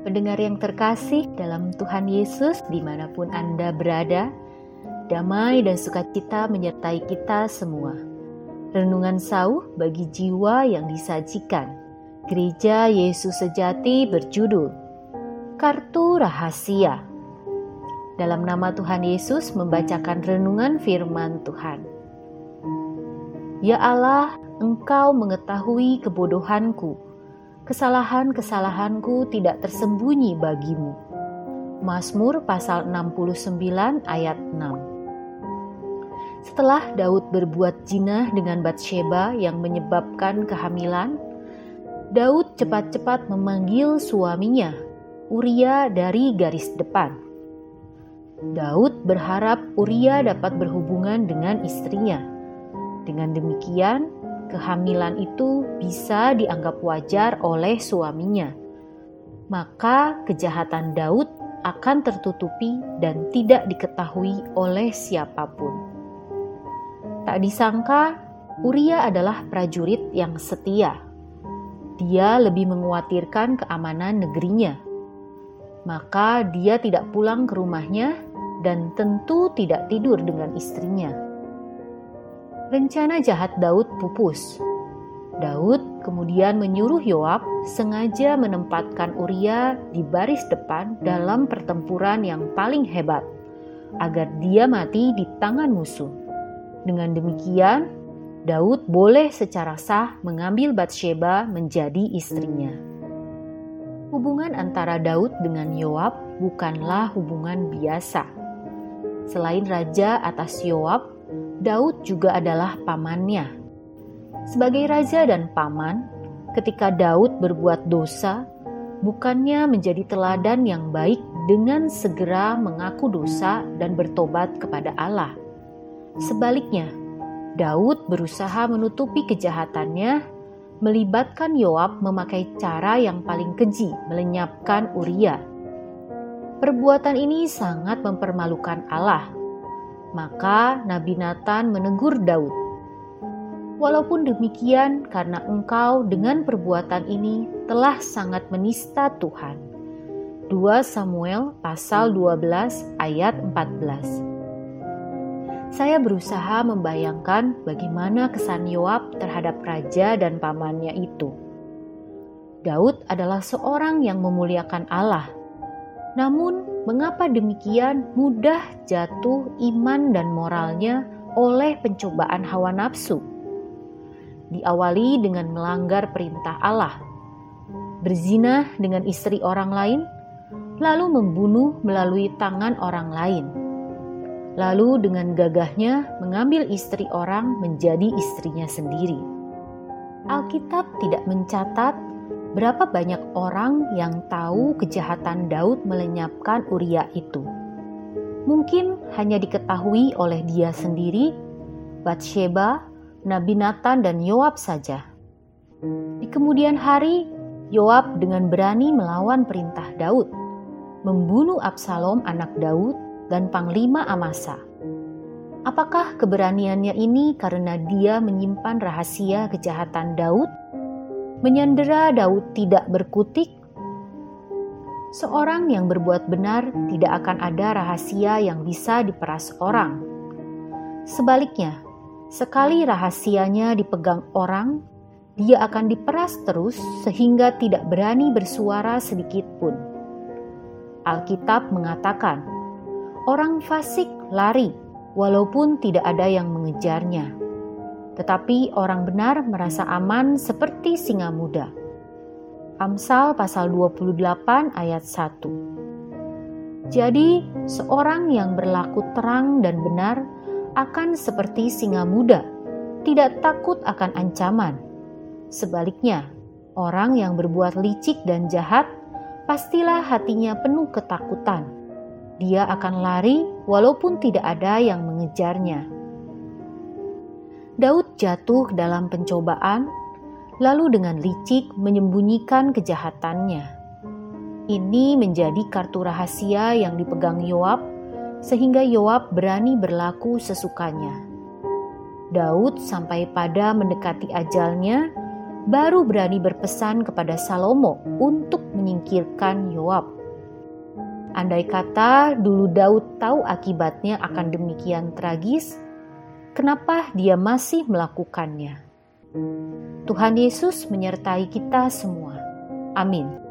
pendengar yang terkasih dalam Tuhan Yesus di mana pun Anda berada, damai dan sukacita menyertai kita semua. Renungan sauh bagi jiwa yang disajikan. Gereja Yesus Sejati berjudul Kartu Rahasia. Dalam nama Tuhan Yesus membacakan renungan firman Tuhan. Ya Allah, Engkau mengetahui kebodohanku kesalahan-kesalahanku tidak tersembunyi bagimu. Mazmur pasal 69 ayat 6 Setelah Daud berbuat jinah dengan Batsheba yang menyebabkan kehamilan, Daud cepat-cepat memanggil suaminya, Uria dari garis depan. Daud berharap Uria dapat berhubungan dengan istrinya. Dengan demikian, kehamilan itu bisa dianggap wajar oleh suaminya, maka kejahatan Daud akan tertutupi dan tidak diketahui oleh siapa pun. Tak disangka, Uria adalah prajurit yang setia. Dia lebih menguatirkan keamanan negerinya, maka dia tidak pulang ke rumahnya dan tentu tidak tidur dengan istrinya rencana jahat Daud pupus. Daud kemudian menyuruh Yoab sengaja menempatkan Uria di baris depan dalam pertempuran yang paling hebat, agar dia mati di tangan musuh. Dengan demikian, Daud boleh secara sah mengambil Batsheba menjadi istrinya. Hubungan antara Daud dengan Yoab bukanlah hubungan biasa. Selain raja atas Yoab, Daud juga adalah pamannya. Sebagai raja dan paman, ketika Daud berbuat dosa, bukannya menjadi teladan yang baik dengan segera mengaku dosa dan bertobat kepada Allah. Sebaliknya, Daud berusaha menutupi kejahatannya, melibatkan Yoab memakai cara yang paling keji, melenyapkan Uria. Perbuatan ini sangat mempermalukan Allah maka Nabi Nathan menegur Daud, Walaupun demikian, karena engkau dengan perbuatan ini telah sangat menista Tuhan. 2 Samuel pasal 12 ayat 14 Saya berusaha membayangkan bagaimana kesan Yoab terhadap raja dan pamannya itu. Daud adalah seorang yang memuliakan Allah namun, mengapa demikian mudah jatuh iman dan moralnya oleh pencobaan hawa nafsu? Diawali dengan melanggar perintah Allah, berzina dengan istri orang lain, lalu membunuh melalui tangan orang lain, lalu dengan gagahnya mengambil istri orang menjadi istrinya sendiri. Alkitab tidak mencatat Berapa banyak orang yang tahu kejahatan Daud melenyapkan Uria itu? Mungkin hanya diketahui oleh dia sendiri, Batsheba, Nabi Nathan, dan Yoab saja. Di kemudian hari, Yoab dengan berani melawan perintah Daud, membunuh Absalom anak Daud dan Panglima Amasa. Apakah keberaniannya ini karena dia menyimpan rahasia kejahatan Daud menyandera Daud tidak berkutik. Seorang yang berbuat benar tidak akan ada rahasia yang bisa diperas orang. Sebaliknya, sekali rahasianya dipegang orang, dia akan diperas terus sehingga tidak berani bersuara sedikit pun. Alkitab mengatakan, orang fasik lari walaupun tidak ada yang mengejarnya tetapi orang benar merasa aman seperti singa muda. Amsal pasal 28 ayat 1. Jadi, seorang yang berlaku terang dan benar akan seperti singa muda, tidak takut akan ancaman. Sebaliknya, orang yang berbuat licik dan jahat pastilah hatinya penuh ketakutan. Dia akan lari walaupun tidak ada yang mengejarnya. Daud jatuh dalam pencobaan, lalu dengan licik menyembunyikan kejahatannya. Ini menjadi kartu rahasia yang dipegang Yoab, sehingga Yoab berani berlaku sesukanya. Daud sampai pada mendekati ajalnya, baru berani berpesan kepada Salomo untuk menyingkirkan Yoab. Andai kata dulu Daud tahu akibatnya akan demikian tragis, kenapa dia masih melakukannya? Tuhan Yesus menyertai kita semua. Amin.